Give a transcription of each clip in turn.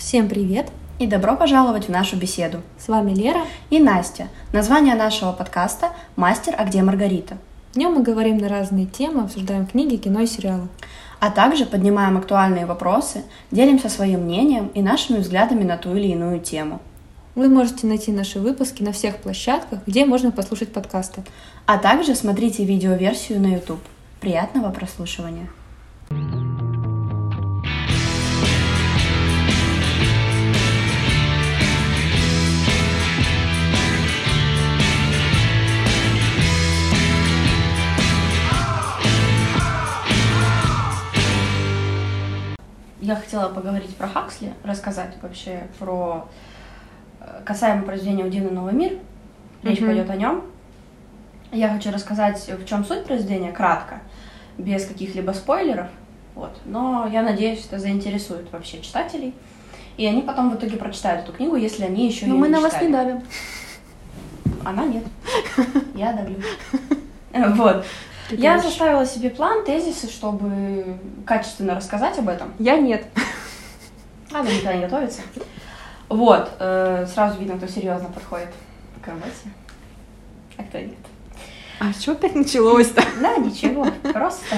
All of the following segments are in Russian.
Всем привет! И добро пожаловать в нашу беседу. С вами Лера и Настя. Название нашего подкаста «Мастер, а где Маргарита?». В нем мы говорим на разные темы, обсуждаем книги, кино и сериалы. А также поднимаем актуальные вопросы, делимся своим мнением и нашими взглядами на ту или иную тему. Вы можете найти наши выпуски на всех площадках, где можно послушать подкасты. А также смотрите видеоверсию на YouTube. Приятного прослушивания! Я хотела поговорить про Хаксли, рассказать вообще про э, касаемо произведения «Удивный новый мир». Речь mm-hmm. пойдет о нем. Я хочу рассказать, в чем суть произведения, кратко, без каких-либо спойлеров. Вот. Но я надеюсь, это заинтересует вообще читателей. И они потом в итоге прочитают эту книгу, если они еще Но ее мы не на читали. вас не давим. Она нет. Я давлю. Вот. Я составила себе план, тезисы, чтобы качественно рассказать об этом. Я нет. Она никогда не готовится. Вот, э, сразу видно, кто серьезно подходит к работе, а кто нет. А что опять началось-то? Да, ничего, просто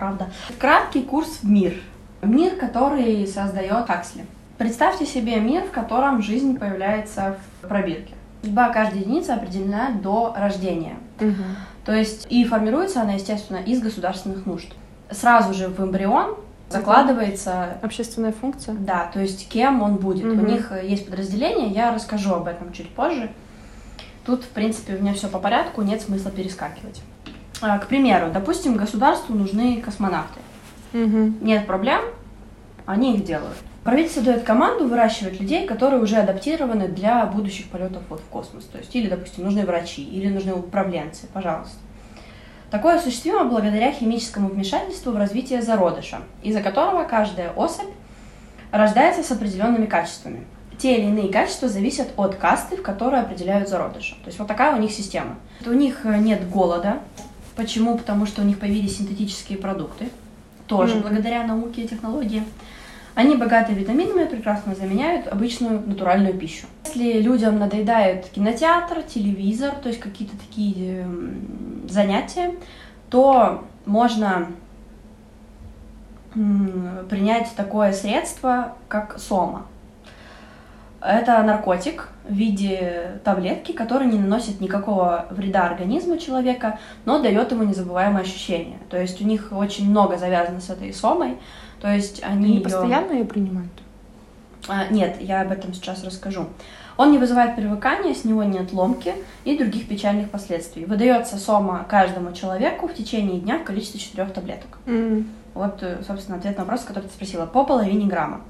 правда. Краткий курс в мир. Мир, который создает Хаксли. Представьте себе мир, в котором жизнь появляется в пробирке. Судьба каждой единицы определена до рождения. Угу. То есть и формируется она, естественно, из государственных нужд. Сразу же в эмбрион закладывается... Общественная функция? Да, то есть кем он будет. Мгм. У них э, есть подразделение, я расскажу об этом чуть позже. Тут, в принципе, у меня все по порядку, нет смысла перескакивать. А, К примеру, допустим, государству нужны космонавты. Угу. Нет проблем, они их делают. Правительство дает команду выращивать людей, которые уже адаптированы для будущих полетов вот в космос. То есть, или, допустим, нужны врачи, или нужны управленцы, пожалуйста. Такое осуществимо благодаря химическому вмешательству в развитие зародыша, из-за которого каждая особь рождается с определенными качествами. Те или иные качества зависят от касты, в которой определяют зародыша. То есть вот такая у них система. У них нет голода. Почему? Потому что у них появились синтетические продукты. Тоже Мгм. благодаря науке и технологии. Они богаты витаминами, прекрасно заменяют обычную натуральную пищу. Если людям надоедает кинотеатр, телевизор, то есть какие-то такие м, занятия, то можно принять такое средство, как сома. Это наркотик в виде таблетки, который не наносит никакого вреда организму человека, но дает ему незабываемое ощущение. То есть у них очень много завязано с этой сомой. То есть они Они её- постоянно ее принимают? а, нет, я об этом сейчас расскажу. Он не вызывает привыкания, с него нет ломки и других печальных последствий. Выдается сома каждому человеку в течение дня в количестве четырех таблеток. М. Вот, э, собственно, ответ на вопрос, который ты спросила. По половине грамма.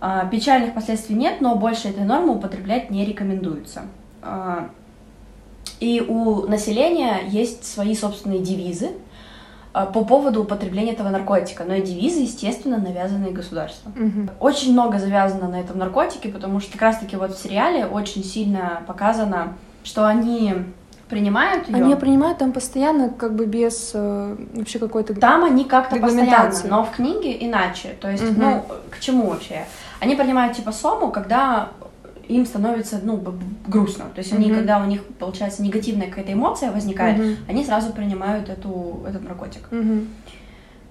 А, Печальных последствий нет, но больше этой нормы употреблять не рекомендуется. А, И у населения есть свои собственные девизы по поводу употребления этого наркотика. Но и девизы, естественно, навязанные государством. Мгм. Очень много завязано на этом наркотике, потому что как раз-таки вот в сериале очень сильно показано, что они принимают ее. Они принимают там постоянно, как бы без э, вообще какой-то... Там они как-то постоянно, но в книге иначе. То есть, Мгм. ну, к чему вообще? Они принимают типа сому, когда им становится, ну, грустно. То есть они, Мгм. когда у них, получается, негативная какая-то эмоция возникает, Мгм. они сразу принимают эту, этот наркотик. Мгм.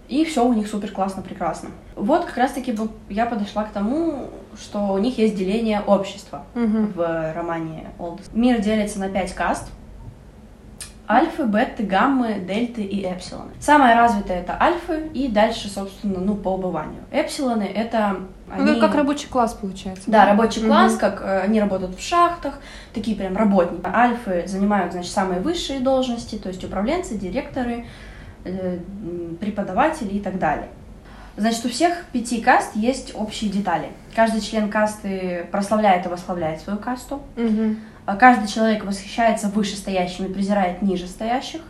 И все у них супер классно, прекрасно. Вот как раз-таки я подошла к тому, что у них есть деление общества Мгм. в романе Олдес. Мир делится на пять каст. Альфы, беты, гаммы, дельты и эпсилоны. Самое развитое это альфы, и дальше, собственно, ну, по убыванию. Эпсилоны — это... Ну, они- как- как рабочий класс получается. Да, рабочий Мгм. класс, как э, они работают в шахтах, такие прям работники. Альфы занимают, значит, самые высшие должности, то есть управленцы, директоры, э, преподаватели и так далее. Значит, у всех пяти каст есть общие детали. Каждый член касты прославляет и восславляет свою касту. Мгм. А Каждый человек восхищается вышестоящими, презирает нижестоящих.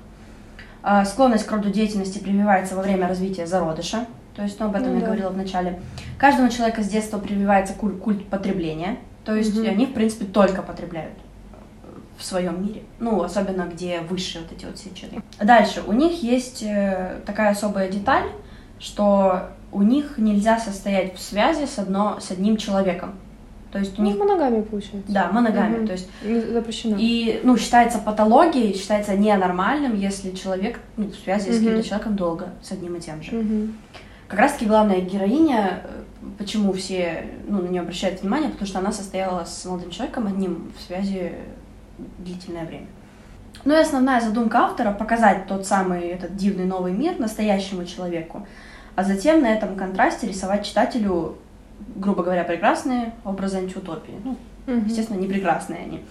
А, Склонность к роду деятельности прививается во время развития зародыша. То есть, ну, об этом Ну я да. говорила в начале. Каждому человеку с детства прививается культ, культ потребления. То есть Мгм. они, в принципе, только потребляют в своем мире. Ну, особенно где выше вот эти вот все черты. Дальше. У них есть э, такая особая деталь, что у них нельзя состоять в связи с, одно, с одним человеком. То есть у них... моногамия получается. Да, моногамия. Мгм. То есть запрещено. и, ну, считается патологией, считается ненормальным, если человек ну, в связи с Мгм. каким-то человеком долго, с одним и тем же. Мгм. Как раз-таки главная героиня, э, почему все ну, на нее обращают внимание, потому что она состояла с молодым человеком одним в связи длительное время. Ну и основная задумка автора — показать тот самый этот дивный новый мир настоящему человеку, а затем на этом контрасте рисовать читателю, грубо говоря, прекрасные образы антиутопии. Ну, Мгм. естественно, не прекрасные они.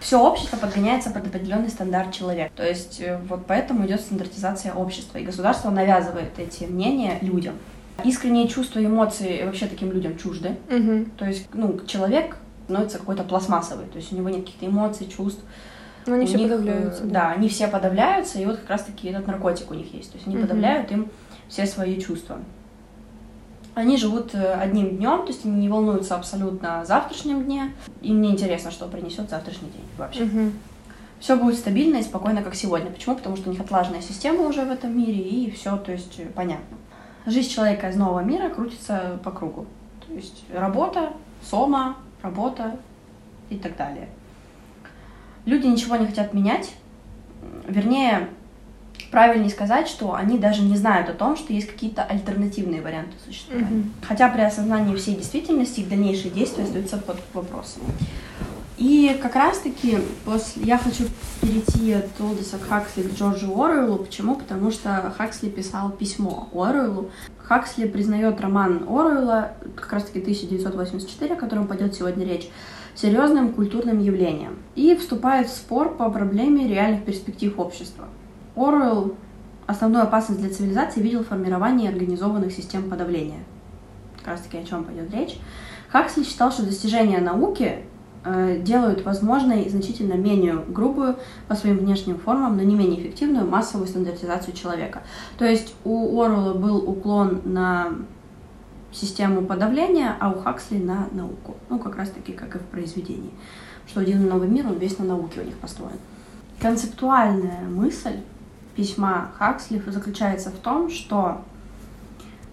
Все общество подгоняется под определенный стандарт человека. То есть э, вот поэтому идет стандартизация общества, и государство навязывает эти мнения людям. Искренние чувства и эмоции вообще таким людям чужды. Мгм. То есть, ну, человек становится какой-то пластмассовый, то есть у него нет каких-то эмоций, чувств. Ну, они У все них, э, подавляются. Да, они все подавляются, и вот как раз-таки этот наркотик у них есть. То есть они Мгм. подавляют им все свои чувства. Они живут э, одним днем, то есть они не волнуются абсолютно о завтрашнем дне. Им не интересно, что принесет завтрашний день вообще. Мгм. Все будет стабильно и спокойно, как сегодня. Почему? Потому что у них отлаженная система уже в этом мире, и все, то есть, э, понятно. Жизнь человека из нового мира крутится по кругу. То есть работа, сома, работа и так далее. Люди ничего не хотят менять. Вернее, правильнее сказать, что они даже не знают о том, что есть какие-то альтернативные варианты существования. Мгм. Хотя при осознании всей действительности их дальнейшие действия остаются под вопросом. И как раз-таки после... я хочу перейти от Олдиса Хаксли к Джорджу Оруэллу. Почему? Потому что Хаксли писал письмо Оруэллу. Хаксли признает роман Оруэлла, как раз-таки 1984, о котором пойдет сегодня речь, серьезным культурным явлением и вступает в спор по проблеме реальных перспектив общества. Оруэлл основную опасность для цивилизации видел в формировании организованных систем подавления. Как раз таки о чем пойдет речь. Хаксли считал, что достижения науки э, делают возможной значительно менее грубую по своим внешним формам, но не менее эффективную массовую стандартизацию человека. То есть у Оруэлла был уклон на систему подавления, а у Хаксли на науку. Ну, как раз таки, как и в произведении. Что один новый мир, он весь на науке у них построен. Концептуальная мысль письма Хаксли заключается в том, что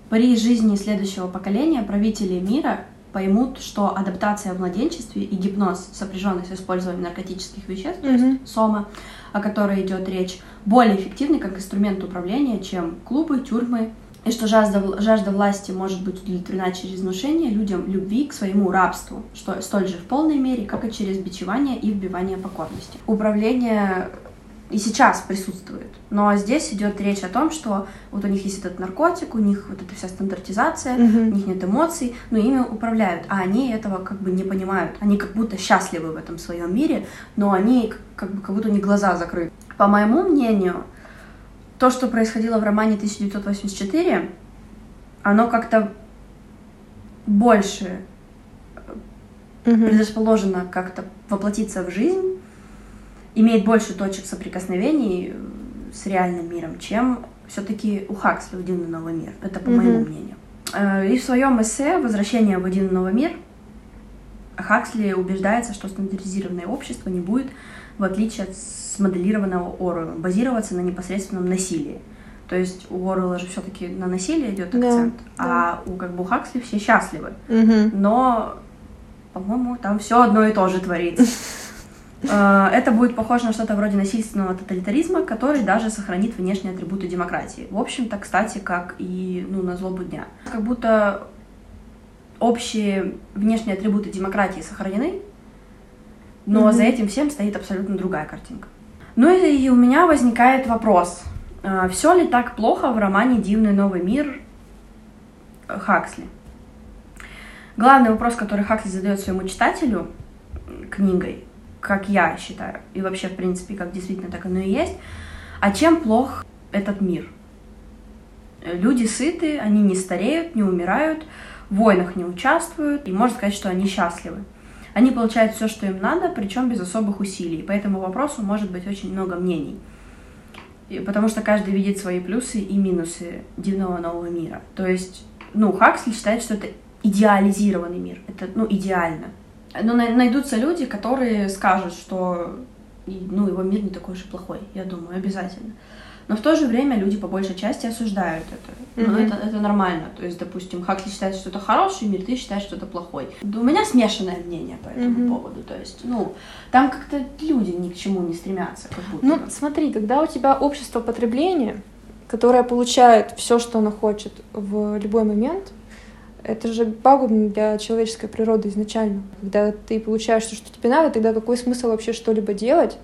при жизни следующего поколения правители мира поймут, что адаптация в младенчестве и гипноз, сопряженный с использованием наркотических веществ, то Мгм. есть сома, о которой идет речь, более эффективны как инструмент управления, чем клубы, тюрьмы, и что жажда, жажда власти может быть удовлетворена через внушение людям любви к своему рабству, что столь же в полной мере, как и через бичевание и вбивание покорности. Управление и сейчас присутствует. Но здесь идет речь о том, что вот у них есть этот наркотик, у них вот эта вся стандартизация, Мгм. у них нет эмоций, но ими управляют, а они этого как бы не понимают. Они как будто счастливы в этом своем мире, но они как бы как будто у них глаза закрыты. По моему мнению, то, что происходило в романе 1984, оно как-то больше Мгм. предрасположено как-то воплотиться в жизнь, имеет больше точек соприкосновений э, с реальным миром, чем все-таки у Хаксли «Один новый мир». Это по Мгм. моему мнению. Э, И в своем эссе «Возвращение в один новый мир» Хаксли убеждается, что стандартизированное общество не будет, в отличие от смоделированного Оруэллом, базироваться на непосредственном насилии. То есть у Оруэлла же все-таки на насилие идет акцент, да. а у как бы у Хаксли все счастливы Мгм. но, по-моему, там все одно и то же творится. Э, Это будет похоже на что-то вроде насильственного тоталитаризма, который даже сохранит внешние атрибуты демократии. В общем-то, кстати, как и ну, на злобу дня. Как будто общие внешние атрибуты демократии сохранены, но Мгм. за этим всем стоит абсолютно другая картинка. Ну и, у меня возникает вопрос. Все ли так плохо в романе «Дивный новый мир» Хаксли? Главный вопрос, который Хаксли задает своему читателю книгой, как я считаю, и вообще, в принципе, как действительно так оно и есть, а чем плох этот мир? Люди сыты, они не стареют, не умирают, в войнах не участвуют, и можно сказать, что они счастливы. Они получают все, что им надо, причем без особых усилий. По этому вопросу может быть очень много мнений. Потому что каждый видит свои плюсы и минусы дивного нового мира. То есть, ну, Хаксли считает, что это идеализированный мир. Это, ну, идеально. Но най- найдутся люди, которые скажут, что ну, его мир не такой уж и плохой, я думаю, обязательно. Но в то же время люди по большей части осуждают это. Но Мгм. это, это нормально. То есть, допустим, Хаксли считает, что это хороший мир, ты считаешь, что это плохой. У меня смешанное мнение по этому Мгм. поводу. То есть, ну, там как-то люди ни к чему не стремятся, как будто Ну, смотри, когда у тебя общество потребления, которое получает все, что оно хочет в любой момент, это же пагубно для человеческой природы изначально. Когда ты получаешь все, что тебе надо, тогда какой смысл вообще что-либо делать,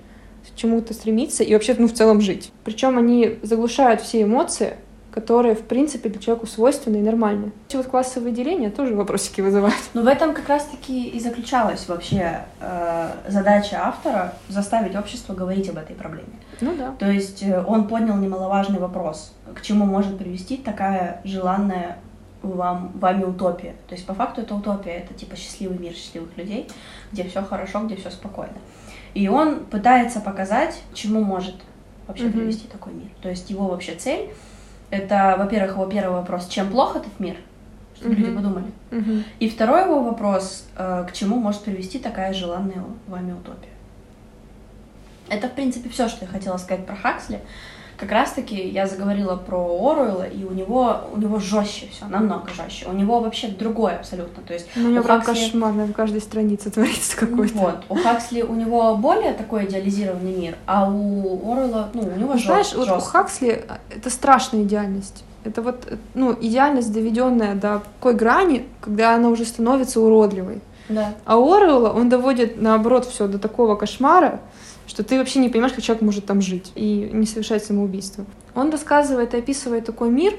к чему-то стремиться и вообще, ну, в целом жить? Причем они заглушают все эмоции, которые, в принципе, для человека свойственны и нормальны. Эти вот классовые деления тоже вопросики вызывают. Но в этом как раз-таки и заключалась вообще э, задача автора заставить общество говорить об этой проблеме. Ну да. То есть э, он поднял немаловажный вопрос, к чему может привести такая желанная вам, вами утопия. То есть по факту это утопия, это типа счастливый мир счастливых людей, где все хорошо, где все спокойно. И он пытается показать, чему может вообще Мгм. привести такой мир. То есть его вообще цель это, во-первых, его первый вопрос, чем плох этот мир, чтобы люди Мгм. подумали. Мгм. И второй его вопрос, э, к чему может привести такая желанная вами утопия. Это, в принципе, все, что я хотела сказать про Хаксли. Как раз-таки я заговорила про Оруэлла, и у него, у него жестче все, намного жестче. У него вообще другое абсолютно. То есть Ну, у него Хаксли- кошмарно в каждой странице творится какой-то. вот, у Хаксли у него более такой идеализированный мир, а у Оруэлла, ну, у него Ну, знаешь, жёст- вот у. Хаксли а, это страшная идеальность. Это вот, э, ну, идеальность, доведенная до такой грани, когда она уже становится уродливой. Да. А Оруэлла, он доводит, наоборот, все до такого кошмара, что ты вообще не понимаешь, как человек может там жить и не совершать самоубийство. Он рассказывает и описывает такой мир,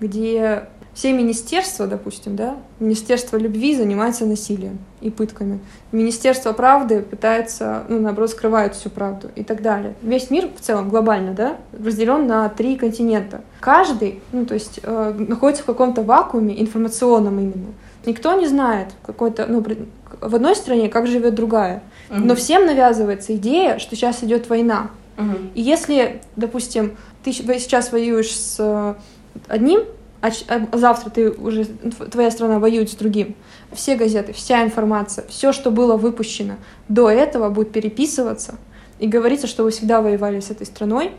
где все министерства, допустим, да, Министерство любви занимается насилием и пытками. Министерство правды пытается, ну, наоборот, скрывает всю правду и так далее. Весь мир в целом глобально, да, разделен на три континента. Каждый, ну, то есть, э, находится в каком-то вакууме информационном именно. Никто не знает какой-то, ну, в одной стране, как живет другая. Но всем навязывается идея, что сейчас идет война. И если, допустим, ты сейчас воюешь с э, одним, а, а завтра ты уже тв- твоя страна воюет с другим, все газеты, вся информация, все, что было выпущено до этого, будет переписываться и говорится, что вы всегда воевали с этой страной,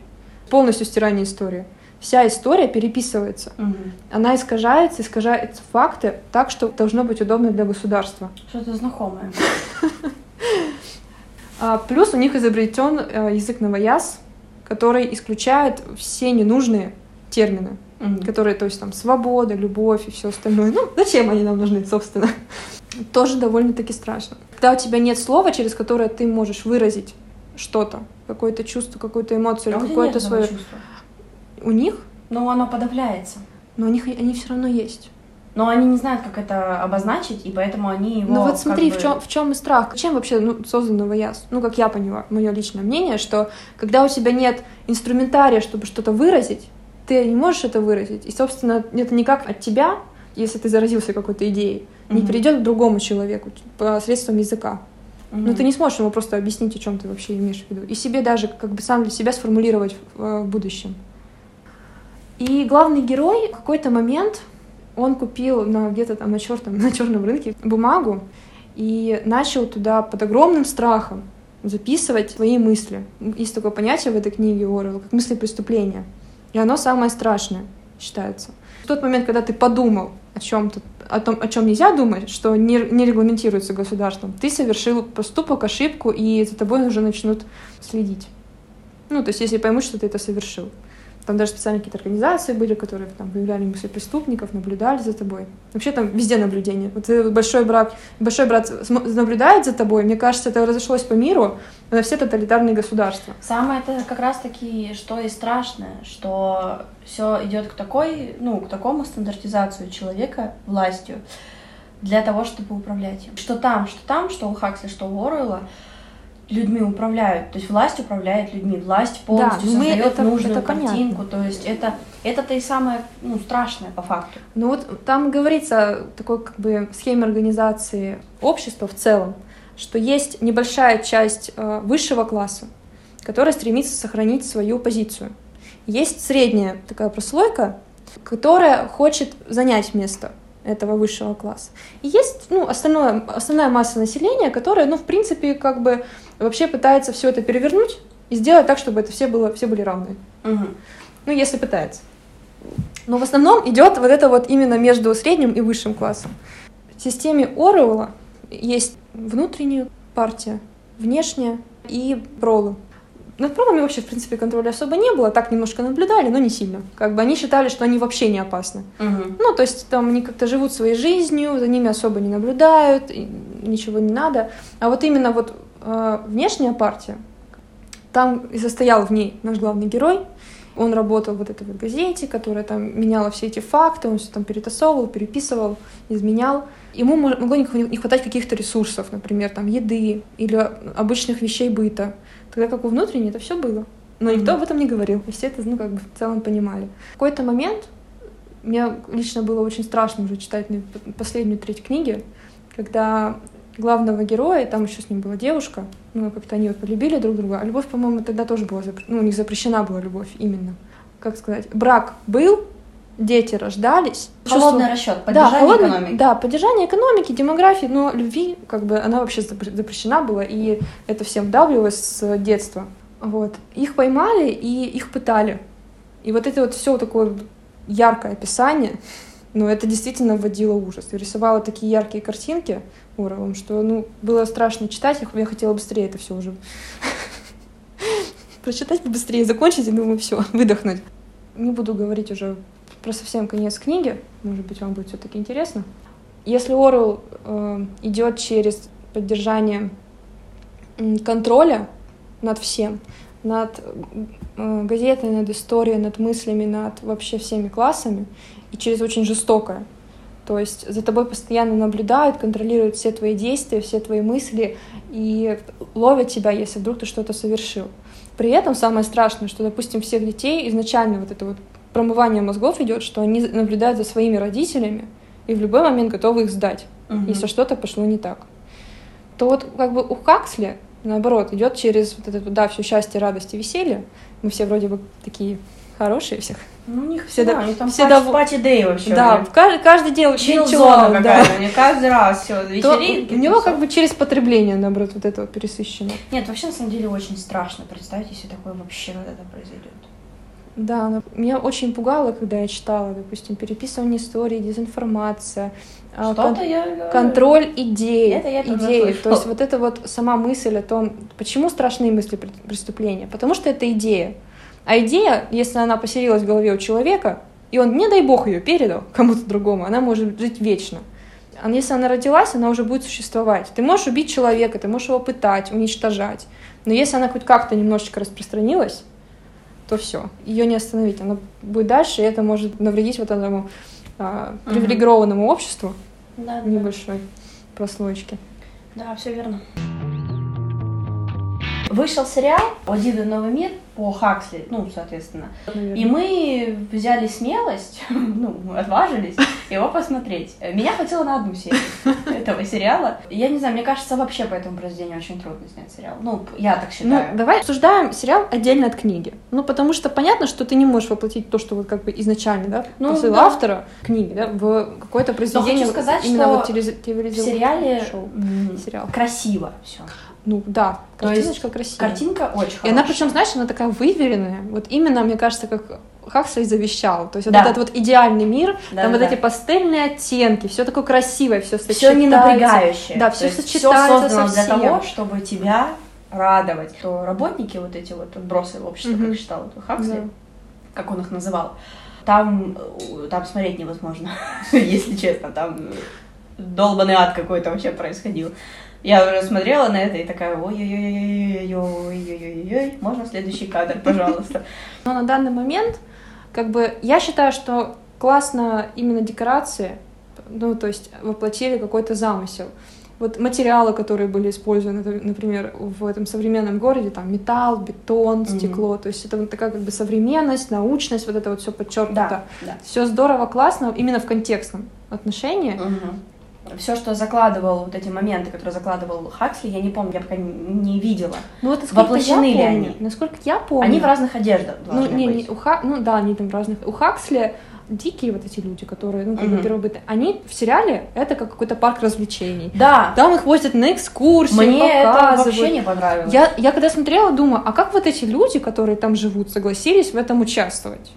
полностью стирание истории. Вся история переписывается. Мгм. Она искажается, искажаются факты так, что должно быть удобно для государства. Что-то знакомое. А, плюс у них изобретен э, язык новояз, который исключает все ненужные термины, Мгм. которые, то есть там свобода, любовь и все остальное. Ну, зачем они нам нужны, собственно? Тоже довольно-таки страшно. Когда у тебя нет слова, через которое ты можешь выразить что-то, какое-то чувство, какую-то эмоцию А или тебя какое-то свое... чувства. У них, Но оно подавляется. но у них они все равно есть. Но они не знают, как это обозначить, и поэтому они его. Ну вот смотри, бы- в чем в чем и страх. Чем вообще ну, создан новояз? Ну, как я поняла, мое личное мнение, что когда у тебя нет инструментария, чтобы что-то выразить, ты не можешь это выразить. И, собственно, это никак от тебя, если ты заразился какой-то идеей, не Мгм. перейдет к другому человеку посредством языка. Мгм. Но ты не сможешь ему просто объяснить, о чем ты вообще имеешь в виду. И себе даже как бы сам для себя сформулировать в, э, в будущем. И главный герой в какой-то момент он купил на где-то там на черном, на черном рынке бумагу и начал туда под огромным страхом записывать свои мысли. Есть такое понятие в этой книге Орвелла, как мысли преступления. И оно самое страшное считается. В тот момент, когда ты подумал о чем-то, о том, о чем нельзя думать, что не, не регламентируется государством, ты совершил поступок, ошибку, и за тобой уже начнут следить. Ну, то есть, если поймут, что ты это совершил. Там даже специальные какие-то организации были, которые там выявляли мысли преступников, наблюдали за тобой. Вообще там везде наблюдение. Вот э, большой брат, большой брат наблюдает за тобой, мне кажется, это разошлось по миру на все тоталитарные государства. Самое это как раз таки, что и страшное, что все идет к такой, ну, к такому стандартизацию человека властью для того, чтобы управлять им. Что там, что там, что у Хаксли, что у Оруэлла, людьми управляют. То есть власть управляет людьми, власть полностью мы создает это- нужную это понятно. картинку. То есть это это-то и самое ну, страшное по факту. Ну вот там говорится такой как бы схеме организации общества в целом, что есть небольшая часть э, высшего класса, которая стремится сохранить свою позицию. Есть средняя такая прослойка, которая хочет занять место этого высшего класса. И есть ну, остальное, основная масса населения, которая, ну, в принципе, как бы вообще пытается все это перевернуть и сделать так, чтобы это все, было, все были равны. Мгм. Ну, если пытается. Но в основном идет вот это вот именно между средним и высшим классом. В системе Оруэлла есть внутренняя партия, внешняя и пролы. Над пролами вообще, в принципе, контроля особо не было, так немножко наблюдали, но не сильно. Как бы они считали, что они вообще не опасны. Мгм. Ну, то есть там они как-то живут своей жизнью, за ними особо не наблюдают, ничего не надо. А вот именно вот внешняя партия, там и состоял в ней наш главный герой. Он работал вот этой вот газете, которая там меняла все эти факты, он все там перетасовывал, переписывал, изменял. Ему могло не хватать каких-то ресурсов, например, там еды или обычных вещей быта. Тогда как у внутренней это все было. Но никто Мгм. об этом не говорил, и все это, ну, как бы в целом понимали. В какой-то момент мне лично было очень страшно уже читать последнюю треть книги, когда главного героя, там еще с ним была девушка, ну, как-то они вот полюбили друг друга, а любовь, по-моему, тогда тоже была, запр- ну, у них запрещена была любовь именно. Как сказать, брак был, дети рождались. Холодный чувство- расчет, да, поддержание холодный- экономики. Да, поддержание экономики, демографии, но любви, как бы, она вообще запр- запрещена была, и это всем вдавливалось с детства. Вот. Их поймали и их пытали. И вот это вот все такое яркое описание, ну, это действительно вводило ужас. И рисовала такие яркие картинки Уровым, что, ну, было страшно читать, я- я хотела быстрее это все уже прочитать побыстрее, закончить, и думаю, все, выдохнуть. Не буду говорить уже про совсем конец книги, может быть, вам будет все-таки интересно. Если Орел идет через поддержание контроля над всем, над э, газетой, над историей, над мыслями, над вообще всеми классами, и через очень жестокое. То есть за тобой постоянно наблюдают, контролируют все твои действия, все твои мысли и ловят тебя, если вдруг ты что-то совершил. При этом самое страшное, что, допустим, всех детей изначально вот это вот промывание мозгов идет, что они наблюдают за своими родителями и в любой момент готовы их сдать, Мгм. если что-то пошло не так. То вот как бы у Хаксли, наоборот, идет через вот это, да, все счастье, радость и веселье. Мы все вроде бы такие хорошие всех. Ну, у них Все да- там все пати, дов- пати дэй вообще. да, в каждый, каждый день вообще Чил-зона да. каждый раз все, То вечеринки. у него как бы через потребление, наоборот, вот это вот пересыщено. Нет, вообще на самом деле очень страшно представить, если такое вообще когда-то произойдет. Да, но меня очень пугало, когда я читала, допустим, переписывание истории, дезинформация, Что-то кон- я контроль идей, Это я слышала. То есть вот это вот сама мысль о том, почему страшны мысли преступления, потому что это идея. А идея, если она поселилась в голове у человека, и он, не дай бог, ее передал кому-то другому, она может жить вечно. А если она родилась, она уже будет существовать. Ты можешь убить человека, ты можешь его пытать, уничтожать. Но если она хоть как-то немножечко распространилась, то все, ее не остановить. Она будет дальше, и это может навредить вот этому а, привилегированному обществу Да, да, небольшой прослойки. да, все верно. Вышел сериал «Один новый мир» по Хаксли, ну, соответственно. И мы взяли смелость, ну, отважились его посмотреть. Меня хватило на одну серию этого сериала. Я не знаю, мне кажется, вообще по этому произведению очень трудно снять сериал. Ну, я так Ну, считаю. давай обсуждаем сериал отдельно от книги. Ну, потому что понятно, что ты не можешь воплотить то, что вот как бы изначально, да, Ну, посыл да. автора книги, да, в какое-то произведение. хочу сказать, именно что вот телевиз- В сериале шоу. сериал. красиво все. Ну, да, То есть картиночка красивая. Картинка очень И хорошая. она, причем, знаешь, она такая выверенная. Вот именно, мне кажется, как Хаксли завещал. То есть вот Да. этот вот идеальный мир, Да, там да, вот да. эти пастельные оттенки, все такое красивое, все все сочетается. не напрягающее. Да, есть сочетается создано со для всем. того, чтобы тебя радовать. То работники, вот эти вот отбросы в Мгм. как считал Хаксли, Да. как он их называл, там, там смотреть невозможно, если честно, там долбанный ад какой-то вообще происходил. Я уже смотрела на это и такая, ой-ой-ой-ой-ой-ой-ой-ой, можно следующий кадр, пожалуйста. Но на данный момент, как бы, я считаю, что классно именно декорации, ну, то есть воплотили какой-то замысел. Вот материалы, которые были использованы, например, в этом современном городе, там металл, бетон, стекло, то есть это вот такая как бы современность, научность, вот это вот все подчеркнуто. Да, да. Все здорово, классно, именно в контекстном отношении. Все, что закладывал, вот эти моменты, которые закладывал Хаксли, я не помню, я пока не, видела. Ну вот Воплощены я ли помню, они? насколько я помню, Они в разных одеждах ну, не, быть. не, у Ха... ну да, они там разных. У Хаксли дикие вот эти люди, которые, ну, как Мгм. бы первобытные, они в сериале это как какой-то парк развлечений. Да, Там их возят на экскурсии, мне это вообще не понравилось. Я, я когда смотрела, думаю, а как вот эти люди, которые там живут, согласились в этом участвовать?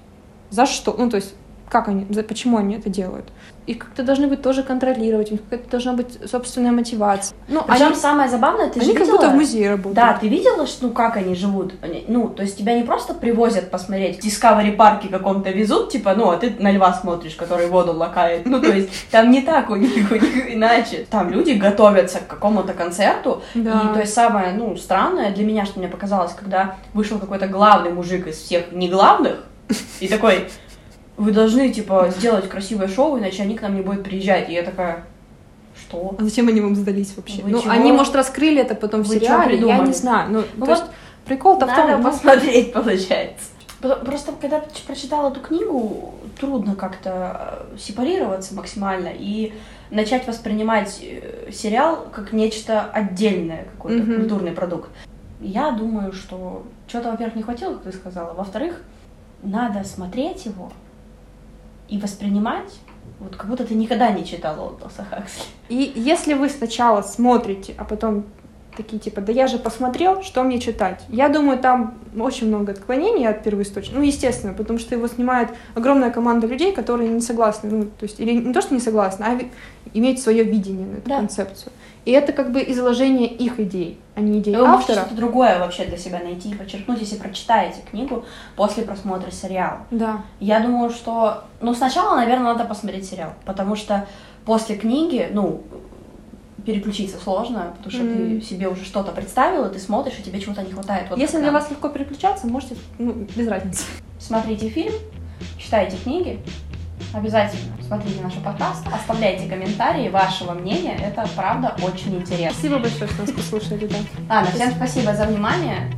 За что? Ну, то есть, как они, за- почему они это делают? И как-то должны быть тоже контролировать, у них какая-то должна быть собственная мотивация. Ну, Причем они, самое забавное, ты они же как видела... будто в музее работают. Да, ты видела, что, ну, как они живут? Они- ну, то есть тебя не просто привозят посмотреть, в Discovery парке каком-то везут, типа, ну, а ты на льва смотришь, который воду лакает. Ну, то есть там не так у них, у них иначе. Там люди готовятся к какому-то концерту, Да. и то есть самое, ну, странное для меня, что мне показалось, когда вышел какой-то главный мужик из всех неглавных, и такой, вы должны, типа, сделать красивое шоу, иначе они к нам не будут приезжать. И я такая, что? А зачем они вам сдались вообще? Вы ну, чего? они, может, раскрыли это потом в сериале, я не знаю. Ну, Ну то вот есть прикол-то в том, Надо ну, посмотреть, получается. Про- Просто когда прочитала эту книгу, трудно как-то э, сепарироваться максимально и начать воспринимать э, сериал как нечто отдельное, какой-то Мгм. культурный продукт. Я думаю, что чего-то, во-первых, не хватило, как ты сказала, во-вторых, надо смотреть его и воспринимать, вот как будто ты никогда не читала Олдоса Хаксли. И если вы сначала смотрите, а потом такие типа, да я же посмотрел, что мне читать? Я думаю, там очень много отклонений от первоисточника. Ну, естественно, потому что его снимает огромная команда людей, которые не согласны, ну, то есть, или не то, что не согласны, а имеют свое видение на эту Да. концепцию. И это как бы изложение их идей, а не идей Вы можете автора. что-то другое вообще для себя найти и подчеркнуть, если прочитаете книгу после просмотра сериала. Да. Я думаю, что... Ну, сначала, наверное, надо посмотреть сериал, потому что после книги, ну, переключиться сложно, потому что Мгм. ты себе уже что-то представила, ты смотришь, и тебе чего-то не хватает. Вот Если для вас легко переключаться, можете, ну, без разницы. Смотрите фильм, читайте книги, обязательно смотрите наш подкаст, оставляйте комментарии вашего мнения, это правда очень интересно. Спасибо большое, что нас послушали, да. Ладно, всем спасибо за внимание.